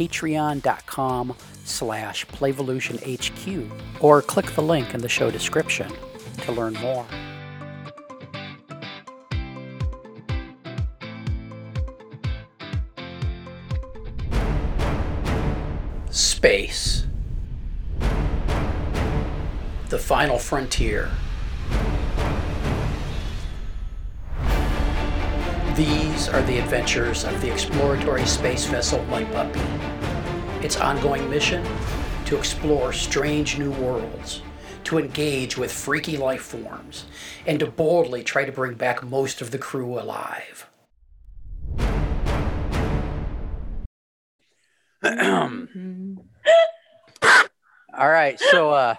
patreon.com slash playvolutionhq or click the link in the show description to learn more. Space. The final frontier. These are the adventures of the exploratory space vessel Light Puppy. Its ongoing mission? To explore strange new worlds, to engage with freaky life forms, and to boldly try to bring back most of the crew alive. All right, so uh,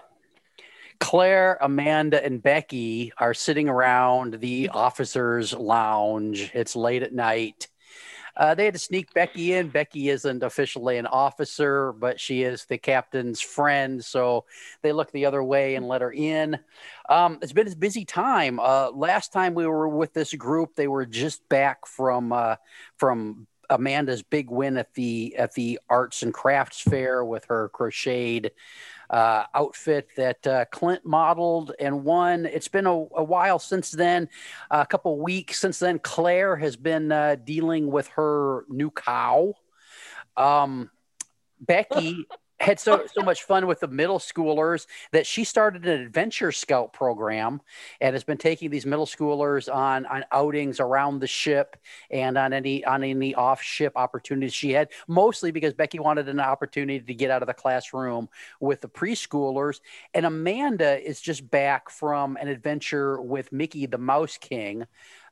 Claire, Amanda, and Becky are sitting around the officers' lounge. It's late at night. Uh, they had to sneak Becky in. Becky isn't officially an officer, but she is the captain's friend. So they look the other way and let her in. Um, it's been a busy time. Uh, last time we were with this group, they were just back from uh, from Amanda's big win at the at the arts and crafts fair with her crocheted uh, outfit that uh, Clint modeled and won. It's been a, a while since then, a couple weeks since then. Claire has been uh, dealing with her new cow. Um, Becky had so so much fun with the middle schoolers that she started an adventure scout program and has been taking these middle schoolers on on outings around the ship and on any on any off ship opportunities she had mostly because Becky wanted an opportunity to get out of the classroom with the preschoolers. And Amanda is just back from an adventure with Mickey the Mouse King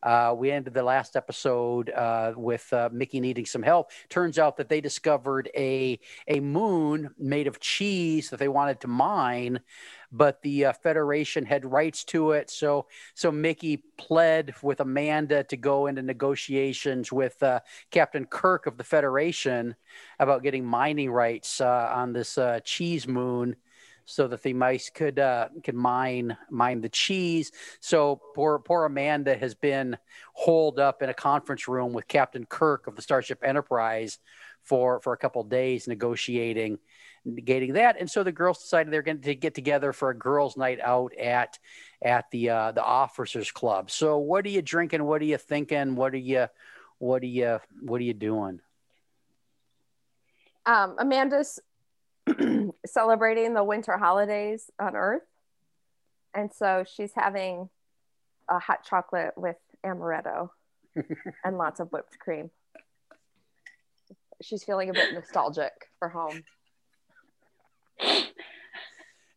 uh, we ended the last episode uh, with uh, Mickey needing some help. Turns out that they discovered a a moon made of cheese that they wanted to mine, but the uh, Federation had rights to it. So so Mickey pled with Amanda to go into negotiations with uh, Captain Kirk of the Federation about getting mining rights uh, on this cheese moon so that the mice could uh, could mine mine the cheese. So poor poor Amanda has been holed up in a conference room with Captain Kirk of the Starship Enterprise for for a couple days negotiating negating that. And so the girls decided they're going to get together for a girls night out at at the uh, the officers club. So what are you drinking? What are you thinking? What are you what are you what are you doing? Um, amanda's celebrating the winter holidays on Earth. And so she's having a hot chocolate with amaretto and lots of whipped cream. She's feeling a bit nostalgic for home.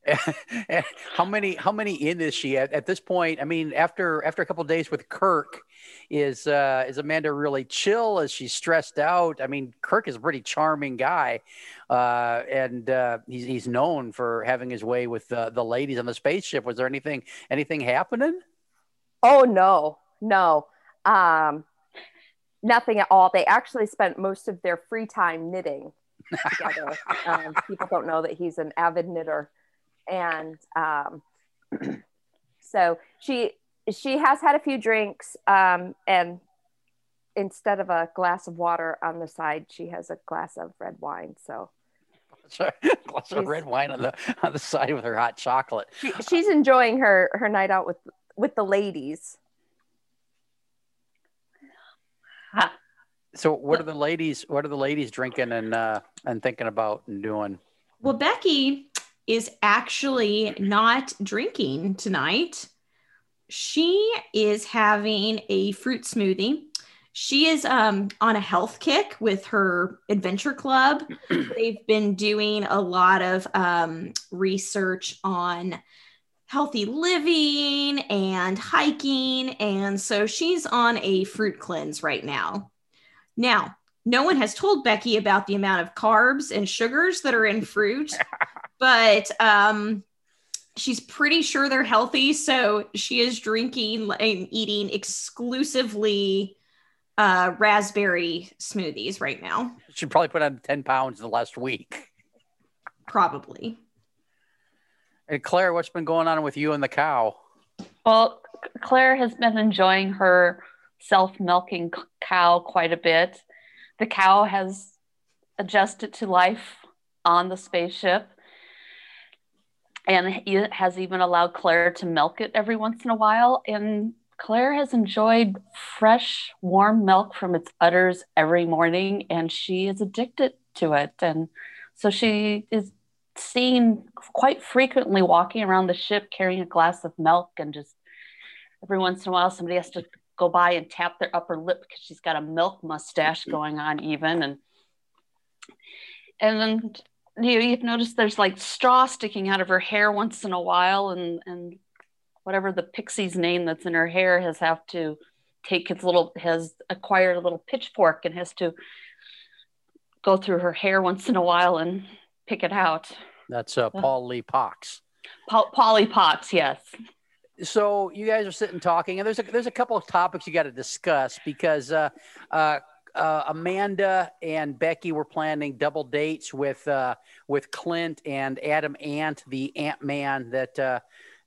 how many how many in is she at, at this point? I mean after after a couple days with kirk is uh is amanda really chill? Is she stressed out? I mean kirk is a pretty charming guy uh and uh he's, he's known for having his way with the, the ladies on the spaceship. Was there anything anything happening? Oh no no. Um nothing at all. They actually spent most of their free time knitting together. Um, people don't know that he's an avid knitter and um, so she she has had a few drinks um, and instead of a glass of water on the side she has a glass of red wine. So Sorry, glass of red wine on the on the side with her hot chocolate. She, she's enjoying her her night out with with the ladies. So what are the ladies what are the ladies drinking and uh and thinking about and doing? Well becky is actually not drinking tonight. She is having a fruit smoothie. She is um, on a health kick with her adventure club. They've been doing a lot of um, research on healthy living and hiking. And so she's on a fruit cleanse right now. Now, no one has told Becky about the amount of carbs and sugars that are in fruit, but um, she's pretty sure they're healthy. So she is drinking and eating exclusively uh, raspberry smoothies right now. She probably put on 10 pounds in the last week. Probably. And Claire, what's been going on with you and the cow? Well, Claire has been enjoying her self milking cow quite a bit. The cow has adjusted to life on the spaceship and has even allowed Claire to milk it every once in a while. And Claire has enjoyed fresh, warm milk from its udders every morning, and she is addicted to it. And so she is seen quite frequently walking around the ship carrying a glass of milk and just every once in a while somebody has to go by and tap their upper lip because she's got a milk mustache mm-hmm. going on even and and then you know, you've noticed there's like straw sticking out of her hair once in a while and and whatever the pixie's name that's in her hair has have to take his little has acquired a little pitchfork and has to go through her hair once in a while and pick it out. That's uh, Paul Lee Pox. Pa- Polly Potts, yes. So you guys are sitting talking, and there's a there's a couple of topics you got to discuss because uh, uh, uh, Amanda and Becky were planning double dates with uh, with Clint and Adam Ant, the Ant Man that uh,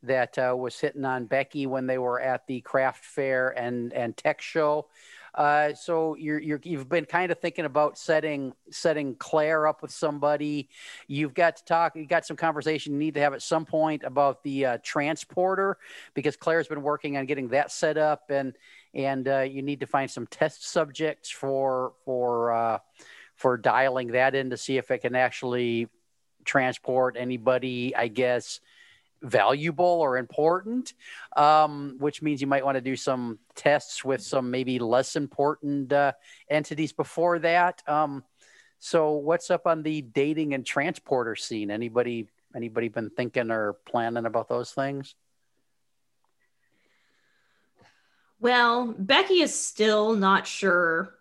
that uh, was hitting on Becky when they were at the craft fair and and tech show. Uh, so you're, you're you've been kind of thinking about setting setting Claire up with somebody. You've got to talk. You got some conversation you need to have at some point about the uh, transporter because Claire's been working on getting that set up, and and uh, you need to find some test subjects for for uh, for dialing that in to see if it can actually transport anybody. I guess valuable or important, um, which means you might want to do some tests with some maybe less important uh, entities before that. Um, so, what's up on the dating and transporter scene? Anybody anybody been thinking or planning about those things? Well, Becky is still not sure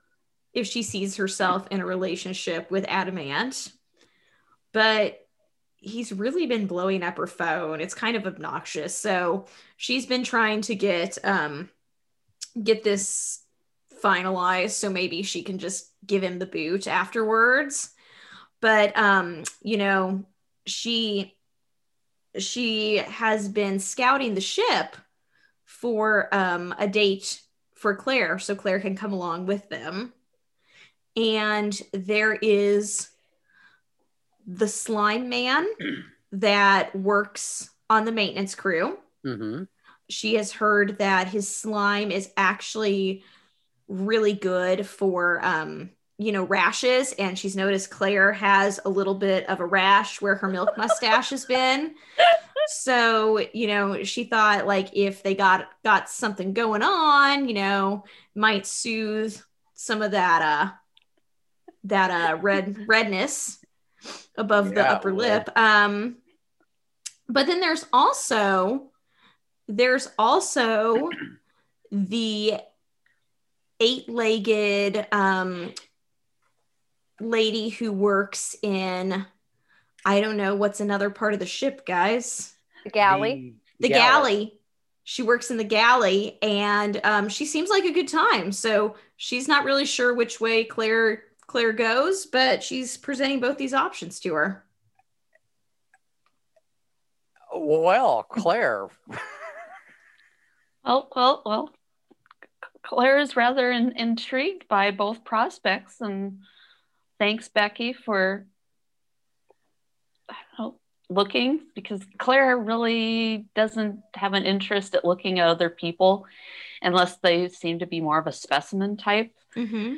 if she sees herself in a relationship with Adam Ant, but he's really been blowing up her phone. It's kind of obnoxious. So she's been trying to get um get this finalized so maybe she can just give him the boot afterwards. But um, you know, she she has been scouting the ship for um a date for Claire so Claire can come along with them. And there is the slime man that works on the maintenance crew. Mm-hmm. She has heard that his slime is actually really good for, um, you know, rashes. And she's noticed Claire has a little bit of a rash where her milk mustache has been. So, you know, she thought like if they got got something going on, you know, might soothe some of that uh that uh red redness above yeah, the upper well. lip. Um, but then there's also there's also the eight-legged um, lady who works in I don't know what's another part of the ship, guys. The galley. The, the galley. galley. She works in the galley, and um, she seems like a good time. So she's not really sure which way Claire Claire goes, but she's presenting both these options to her. Well, Claire. well, well, well. Claire is rather in, intrigued by both prospects, and thanks, Becky, for know, looking because Claire really doesn't have an interest at looking at other people unless they seem to be more of a specimen type. Mm-hmm.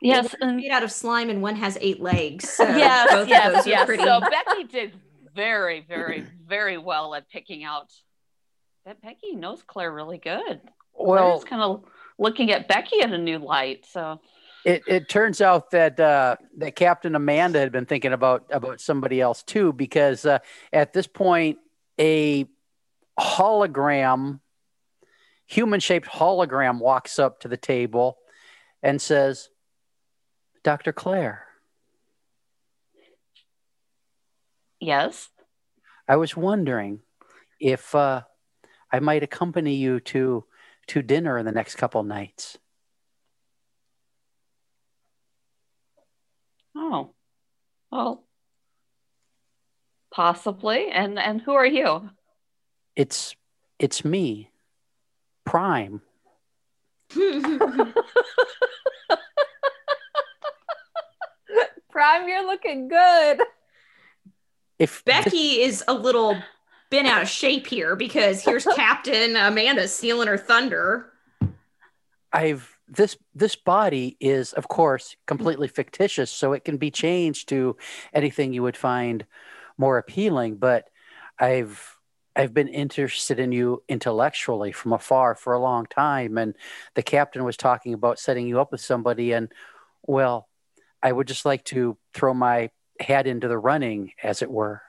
Yes, well, made out of slime, and one has eight legs. So yes, both yes, of those yes. Pretty... So Becky did very, very, very well at picking out. That Becky knows Claire really good. Well, Claire's kind of looking at Becky in a new light. So it, it turns out that uh, that Captain Amanda had been thinking about about somebody else too, because uh, at this point, a hologram, human shaped hologram, walks up to the table and says, Dr. Claire, Yes. I was wondering if uh, I might accompany you to to dinner in the next couple nights. Oh. Well. Possibly. And and who are you? It's it's me, Prime. Prime, you're looking good. If Becky is a little bent out of shape here because here's Captain Amanda stealing her thunder. I've this this body is of course completely fictitious so it can be changed to anything you would find more appealing but i've i've been interested in you intellectually from afar for a long time and the captain was talking about setting you up with somebody and well i would just like to throw my hat into the running as it were oh.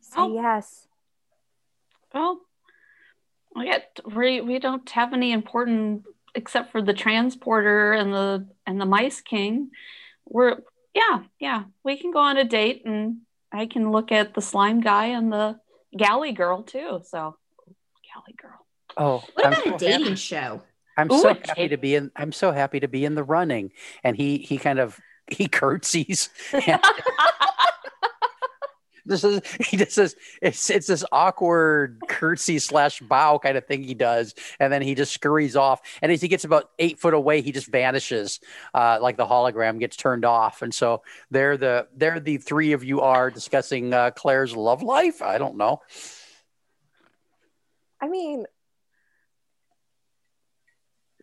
Say Oh. yes. Well, we get we we don't have any important except for the transporter and the and the mice king. We're yeah yeah we can go on a date and I can look at the slime guy and the galley girl too. So galley girl. oh What I'm about so a dating happy- show? i'm Ooh, so happy to be in i'm so happy to be in the running and he he kind of he curtsies this is he just says it's it's this awkward curtsy slash bow kind of thing he does. And then he just scurries off. And as he gets about eight foot away he just vanishes uh, like the hologram gets turned off. And so there the there the three of you are discussing uh, claire's love life? I don't know. I mean,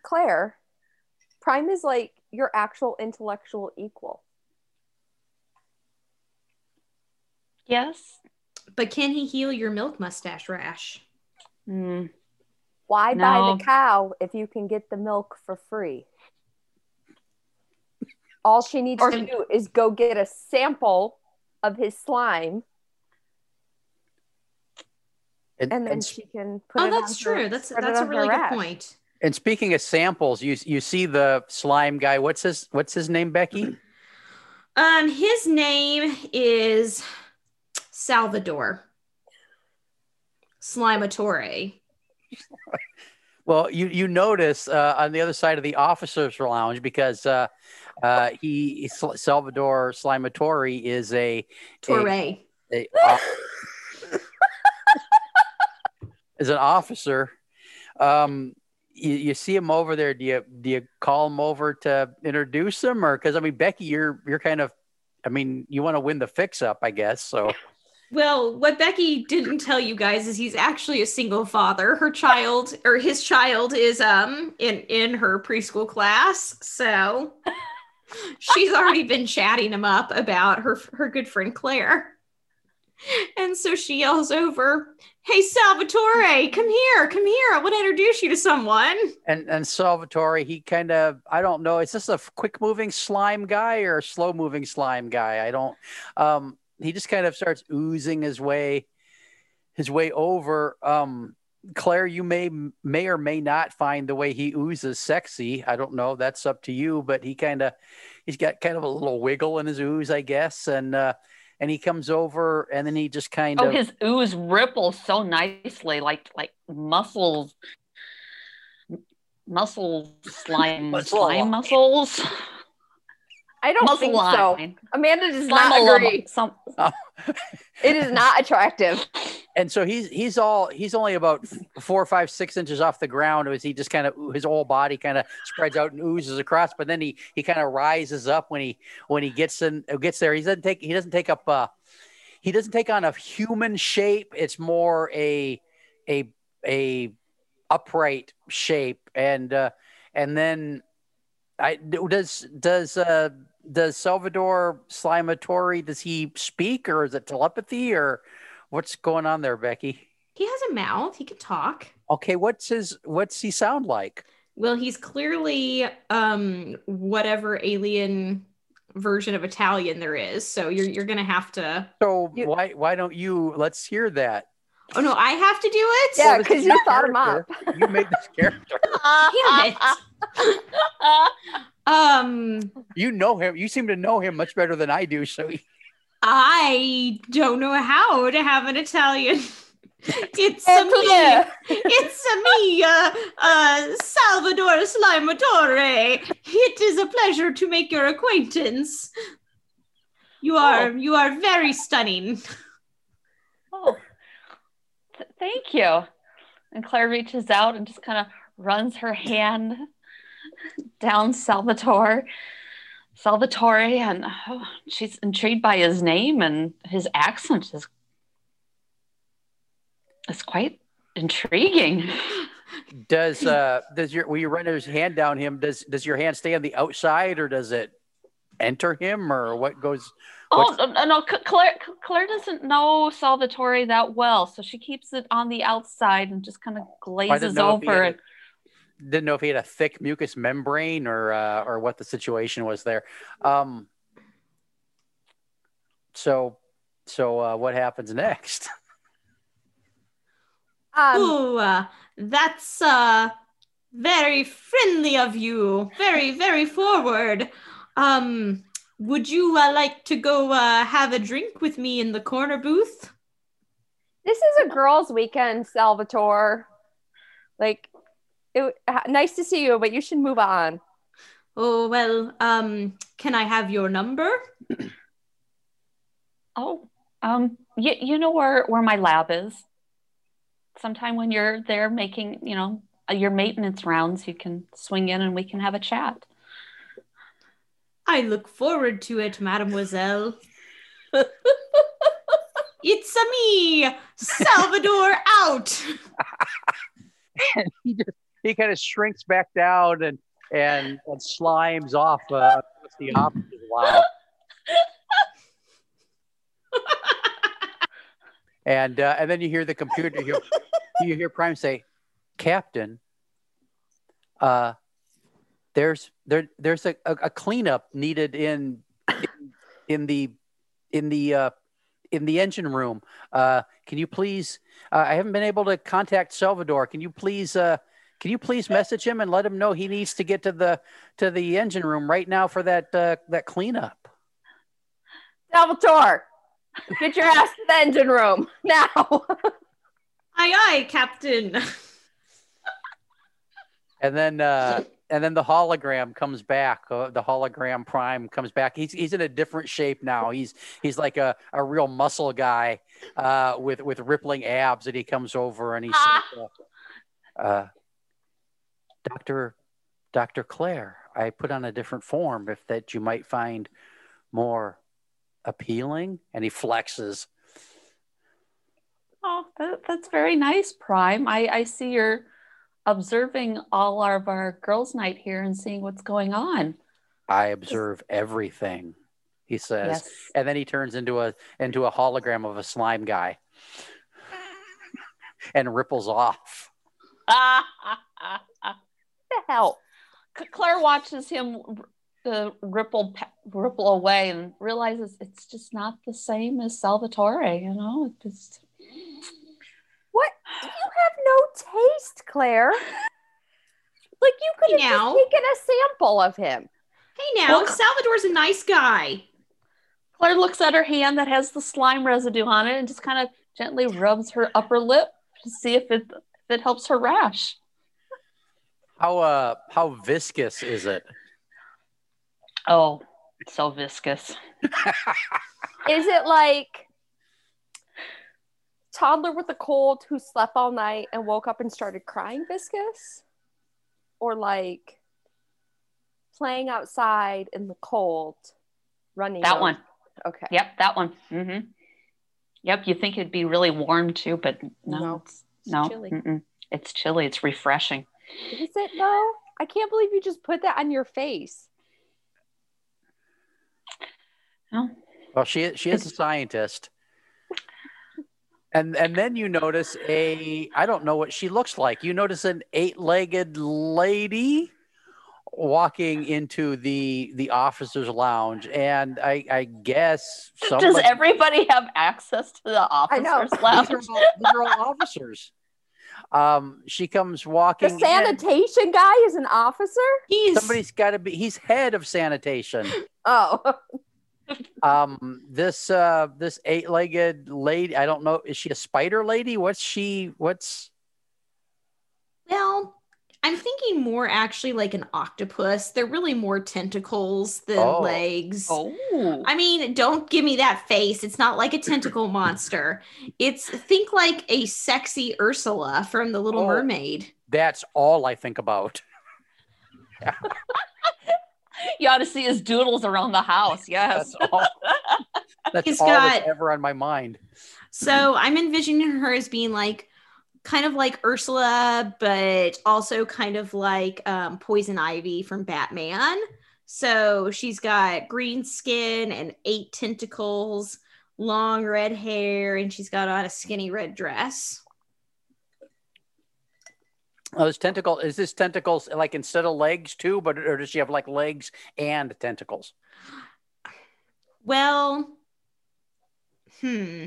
Claire, Prime is like your actual intellectual equal. Yes. But can he heal your milk mustache rash? Hmm. Why buy the cow if you can get the milk for free? All she needs Or- to do is go get a sample of his slime, and, and then and, she can put Oh, it. that's on her- true. That's that's a really good rash. point. and speaking of samples you you see the slime guy what's his what's his name becky Um, his name is Salvador Slimatore. Well, you you notice uh, on the other side of the officers' lounge because uh, uh, he Salvador Slimatori is a, a, Torre. a uh, is an officer. Um, you, you see him over there. Do you do you call him over to introduce him, or because I mean Becky, you're you're kind of, I mean you want to win the fix up, I guess. So Well, what Becky didn't tell you guys is he's actually a single father. Her child or his child is um in in her preschool class. So she's already been chatting him up about her her good friend Claire. And so she yells over, "Hey Salvatore, come here, come here. I want to introduce you to someone." and and Salvatore, he kind of I don't know. Is this a quick moving slime guy or a slow moving slime guy? I don't. Um, he just kind of starts oozing his way his way over. Um, Claire, you may may or may not find the way he oozes sexy. I don't know. That's up to you. But he kind of he's got kind of a little wiggle in his ooze, I guess, and. uh and he comes over and then he just kind Oh, of his ooze ripples so nicely, like like muscles, muscle slime, slime muscles, I don't muscle think so. Amanda does Slime not agree. little- some, It is not attractive. and so he's he's all he's only about four, five, six inches off the ground as he just kind of his whole body kind of spreads out and oozes across. But then he he kind of rises up when he when he gets in gets there. He doesn't take he doesn't take up uh he doesn't take on a human shape. It's more a a a upright shape and uh and then I does does uh does Salvador Slimatori does he speak or is it telepathy or what's going on there, Becky? He has a mouth. He can talk. Okay, what's his what's he sound like? Well, he's clearly um whatever alien version of Italian there is. So you're you're gonna have to. So You- why why don't you let's hear that? Oh no, I have to do it. Yeah, Well, this 'cause is you thought him character. You made this character. Damn it. Um, You know him. You seem to know him much better than I do. So I don't know how to have an Italian. It's a Oh, me. yeah. It's a me, uh, uh, Salvador Slimatore. It is a pleasure to make your acquaintance. You are you are very stunning. Th- thank you. And Claire reaches out and just kind of runs her hand down Salvatore. Salvatore, and oh, she's intrigued by his name and his accent is is quite intriguing. does uh does your when you run his hand down him does does your hand stay on the outside or does it enter him or what goes? Oh no, no, no, Claire, Claire doesn't know Salvatore that well, so she keeps it on the outside and just kind of glazes know if he over it. Didn't know if he had a thick mucous membrane or uh, or what the situation was there. Um. So, so uh, what happens next? Um, Ooh, uh, that's uh, very friendly of you. Very, very forward. Um, would you uh, like to go uh, have a drink with me in the corner booth? this is a girls' weekend, Salvatore. Like, it, nice to see you, but you should move on. Oh well, um, can I have your number? Oh, um, you, you know where, where my lab is. Sometime when you're there making, you know, uh, your maintenance rounds, you can swing in and we can have a chat. I look forward to it, mademoiselle. it's a me, Salvador out. and he just he kind of shrinks back down and and, and slimes off uh, the offices. Wow. and uh, and then you hear the computer. You hear, you hear Prime say, "Captain, uh, there's there there's a, a, a cleanup needed in, in in the in the uh, in the engine room. Uh, can you please? Uh, I haven't been able to contact Salvador. Can you please? Uh, can you please message him and let him know he needs to get to the to the engine room right now for that uh, that cleanup? Salvatore, get your ass to the engine room now. Aye, aye, Captain. And then uh, and then the hologram comes back. Uh, the hologram Prime comes back. He's he's in a different shape now. He's he's like a, a real muscle guy uh, with with rippling abs. And he comes over and he says, uh, uh, "Doctor Doctor Claire, I put on a different form if that you might find more appealing." And he flexes. Oh, that, that's very nice, Prime. I, I see you're observing all of our girls' night here and seeing what's going on. I observe everything. He says. Yes. and then he turns into a into a hologram of a slime guy and ripples off the hell? Claire watches him the ripple ripple away and realizes it's just not the same as Salvatore. You know, It's just What? Do you have no taste, Claire. Like you could have Now. just taken a sample of him. Hey now, Well- Salvador's a nice guy. Claire looks at her hand that has the slime residue on it and just kind of gently rubs her upper lip to see if it if it helps her rash. how uh how viscous is it Oh, so viscous. Is it like toddler with a cold who slept all night and woke up and started crying viscous? Or like playing outside in the cold, running That around- one. Okay. Yep, that one. hmm Yep, you think it'd be really warm too, but no, No, it's, no, chilly. it's chilly. It's refreshing. Is it though? I can't believe you just put that on your face. No, well she she is a scientist and and then you notice a i don't know what she looks like you notice an eight-legged lady walking into the the officers lounge and i i guess Does everybody have access to the I know. officers' these, lounge? are all, these are all officers Um, she comes The walking. in. sanitation guy is an officer. He's Somebody's got to be. He's head of sanitation. Oh, Um, this uh, this eight-legged lady. I don't know. Is she a spider lady? What's she? What's well, I'm thinking more actually like an octopus. They're really more tentacles than Oh. legs. Oh. I mean, don't give me that face. It's not like a tentacle monster. It's think like a sexy Ursula from The Little Oh. Mermaid. that's all I think about. You ought to see his doodles around the house. Yes. That's all. That's He's all that's got- ever on my mind. So I'm envisioning her as being like kind of like Ursula, but also kind of like um, Poison Ivy from Batman. So she's got green skin and eight tentacles, long red hair, and she's got on a skinny red dress. Oh, this tentacle is this tentacles like instead of legs too, but or does she have like legs and tentacles? Well, hmm.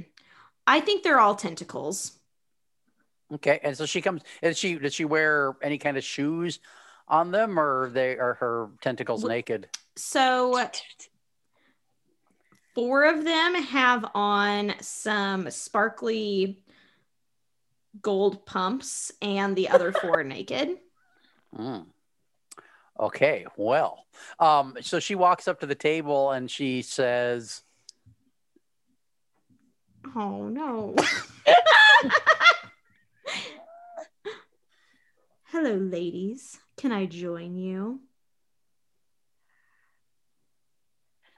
I think they're all tentacles. Okay, and so she comes. Is she does she wear any kind of shoes on them, or they are her tentacles naked? So four of them have on some sparkly gold pumps, and the other four naked. Mm. Okay, well, um, so she walks up to the table and she says, Oh no. Hello, ladies. Can I join you?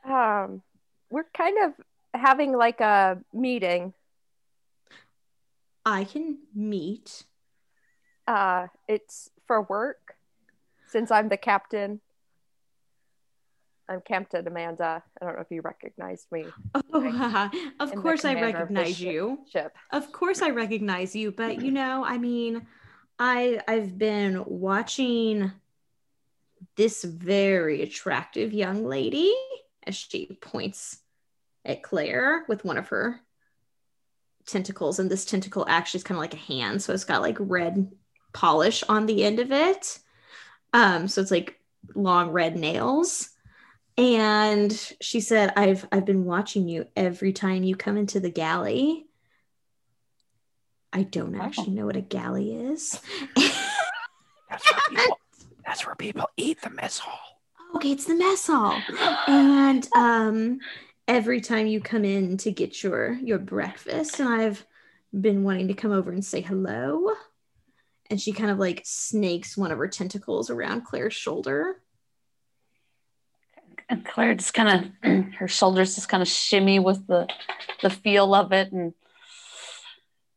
um, we're kind of having like a meeting. I can meet. Uh, it's for work. Since I'm the captain, I'm Captain Amanda. I don't know if you recognized me. Oh, of And the course I commander of recognize you. Ship. Of course I recognize you, but you know, I mean, I I've been watching this very attractive young lady as she points at Claire with one of her tentacles and this tentacle actually is kind of like a hand so it's got like red polish on the end of it. Um so it's like long red nails. And she said i've i've been watching you every time you come into the galley. I don't Wow. actually know what a galley is. "That's where people, that's where people eat the mess hall." okay it's the mess hall. And um every time you come in to get your your breakfast. And i've been wanting to come over and say hello. And she kind of like snakes one of her tentacles around claire's shoulder. And Claire just kind of her shoulders just kind of shimmy with the the feel of it, and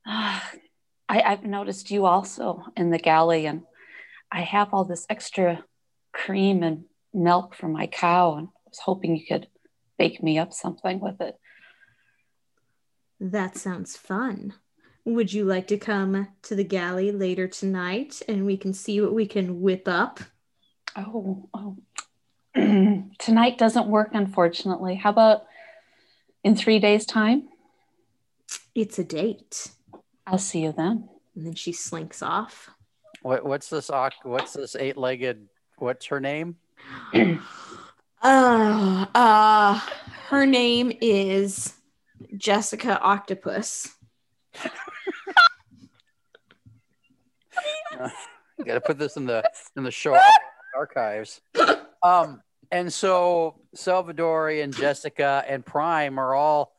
uh, I, I've noticed you also in the galley, and I have all this extra cream and milk from my cow, and I was hoping you could bake me up something with it. that sounds fun would you like to come to the galley later tonight and we can see what we can whip up Oh, oh. tonight doesn't work, unfortunately. How about in three days' time? it's a date I'll see you then. and then she slinks off What, what's this? What's this eight-legged? What's her name? Uh, uh, her name is Jessica Octopus. You got to put this in the in the show archives. Um, and so Salvadori and Jessica and Prime are all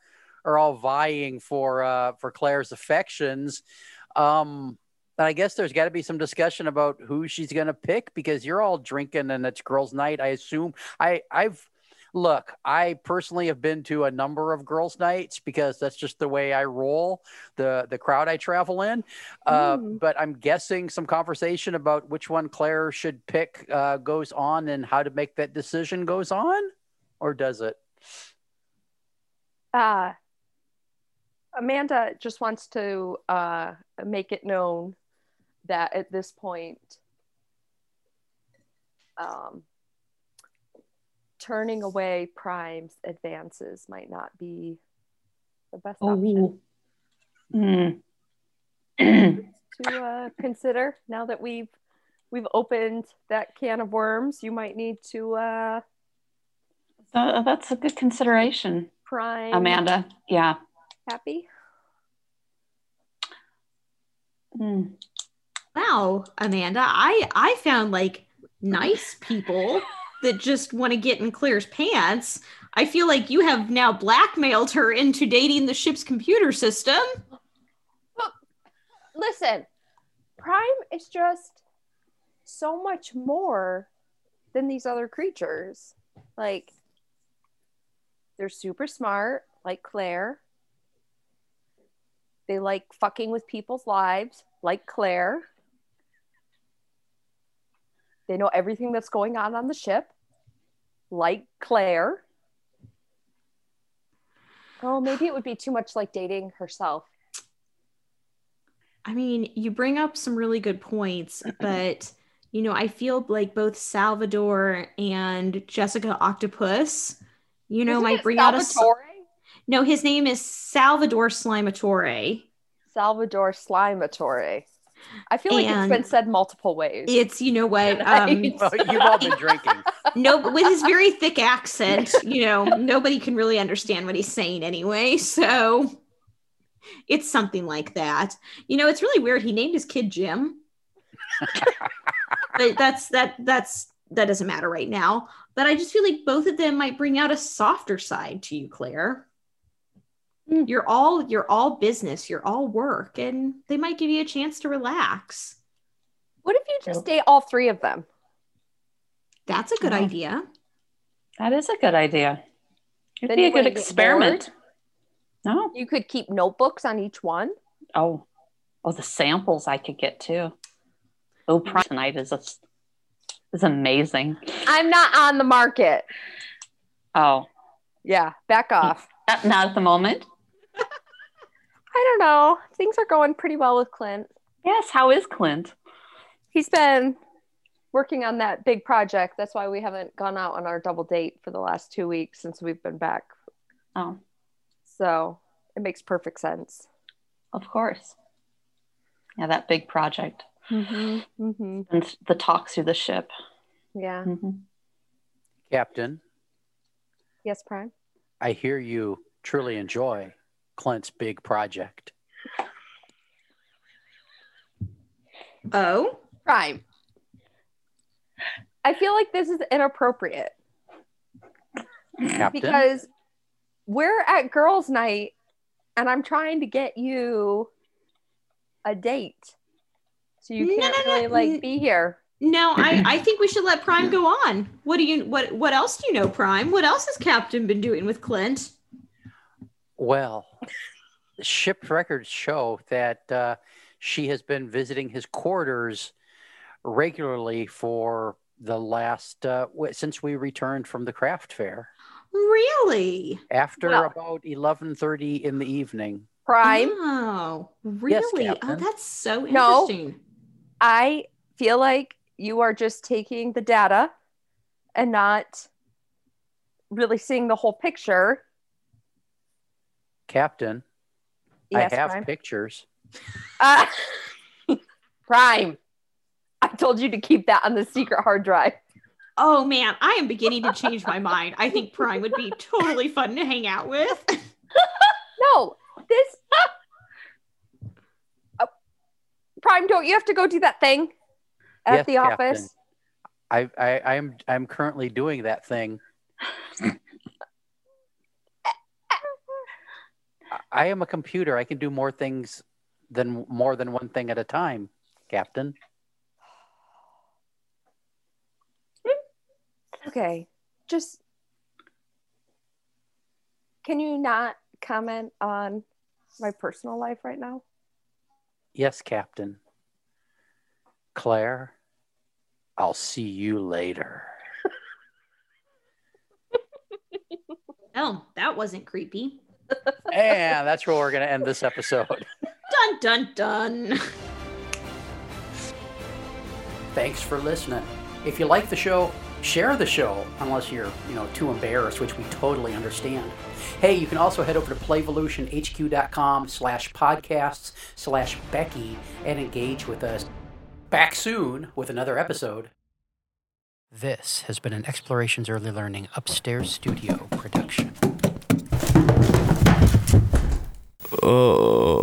are all vying for uh, for Claire's affections. Um, I guess there's got to be some discussion about who she's going to pick because you're all drinking and it's girls' night. I assume. I I've look. I personally have been to a number of girls' nights because that's just the way I roll. The the crowd I travel in. Uh, Mm. But I'm guessing some conversation about which one Claire should pick uh, goes on and how to make that decision goes on, or does it? Uh, Amanda just wants to uh, make it known that at this point, um, turning away Prime's advances might not be the best option. Oh. Mm. to uh, consider now that we've we've opened that can of worms. You might need to uh, So that's a good consideration, prime Amanda. Yeah. Happy. Hmm. Wow, Amanda, I I found like nice people that just want to get in Claire's pants. I feel like you have now blackmailed her into dating the ship's computer system. Well, Listen, Prime is just so much more than these other creatures. Like, they're super smart, like Claire. They like fucking with people's lives, like Claire. They know everything that's going on on the ship, like Claire. Oh, maybe it would be too much like dating herself. I mean, you bring up some really good points, but you know, I feel like both Salvador and Jessica Octopus, you know, Isn't might bring out a? No, his name is Salvador Slimatore. Salvador Slimatore. I feel like And- it's been said multiple ways. It's you know what? Right. Um, Well, you've all been drinking. no, with his very thick accent, you know, nobody can really understand what he's saying anyway. So it's something like that. You know, it's really weird. He named his kid Jim. but that's that that's that doesn't matter right now. But I just feel like both of them might bring out a softer side to you, Claire. Hmm. You're all you're all business, you're all work, and they might give you a chance to relax. what if you just date all three of them? That's a good Oh. idea. That is a good idea. It'd Then be a good experiment. No. You could keep notebooks on each one. Oh. Oh, the samples I could get too. Oh, prime tonight is a, is amazing. I'm not on the market. Oh, Yeah, back off. not, not at the moment. I don't know. Things are going pretty well with Clint. Yes. How is Clint? He's been working on that big project. That's why we haven't gone out on our double date for the last two weeks since we've been back. Oh, So it makes perfect sense. of course. Yeah, that big project Mm-hmm. Mm-hmm. and the talks through the ship. Yeah. Mhm. Captain, Yes, Prime. I hear you truly enjoy Clint's big project. Oh, Prime. I feel like this is inappropriate Captain, because we're at girls' night and I'm trying to get you a date. So you can't no, no, really n- like be here. No, I, I think we should let Prime go on. What do you what what else do you know, Prime? What else has Captain been doing with Clint? Well, ship records show that uh, she has been visiting his quarters regularly for the last uh, since we returned from the craft fair. Really? After Well- about eleven thirty in the evening. Prime, Oh, really? oh, that's so No. interesting. I feel like you are just taking the data and not really seeing the whole picture. Captain, Yes, I have Prime. pictures. Ah, Prime. I told you to keep that on the secret hard drive. Oh man, I am beginning to change my mind. I think Prime would be totally fun to hang out with. No, this. Oh, Prime, don't you have to go do that thing at Yes, the Captain. office? I, I I'm I'm currently doing that thing. I- I am a computer. I can do more things than more than one thing at a time, Captain. Okay, just. Can you not comment on my personal life right now? Yes, Captain. Claire, I'll see you later. Oh, that wasn't creepy. And that's where we're going to end this episode. Dun dun dun. Thanks for listening. If you like the show, share the show unless you're, you know, too embarrassed, which we totally understand. Hey, you can also head over to playvolutionhq.com slash podcasts slash Becky and engage with us. Back soon with another episode. This has been an Explorations Early Learning Upstairs Studio production. 呃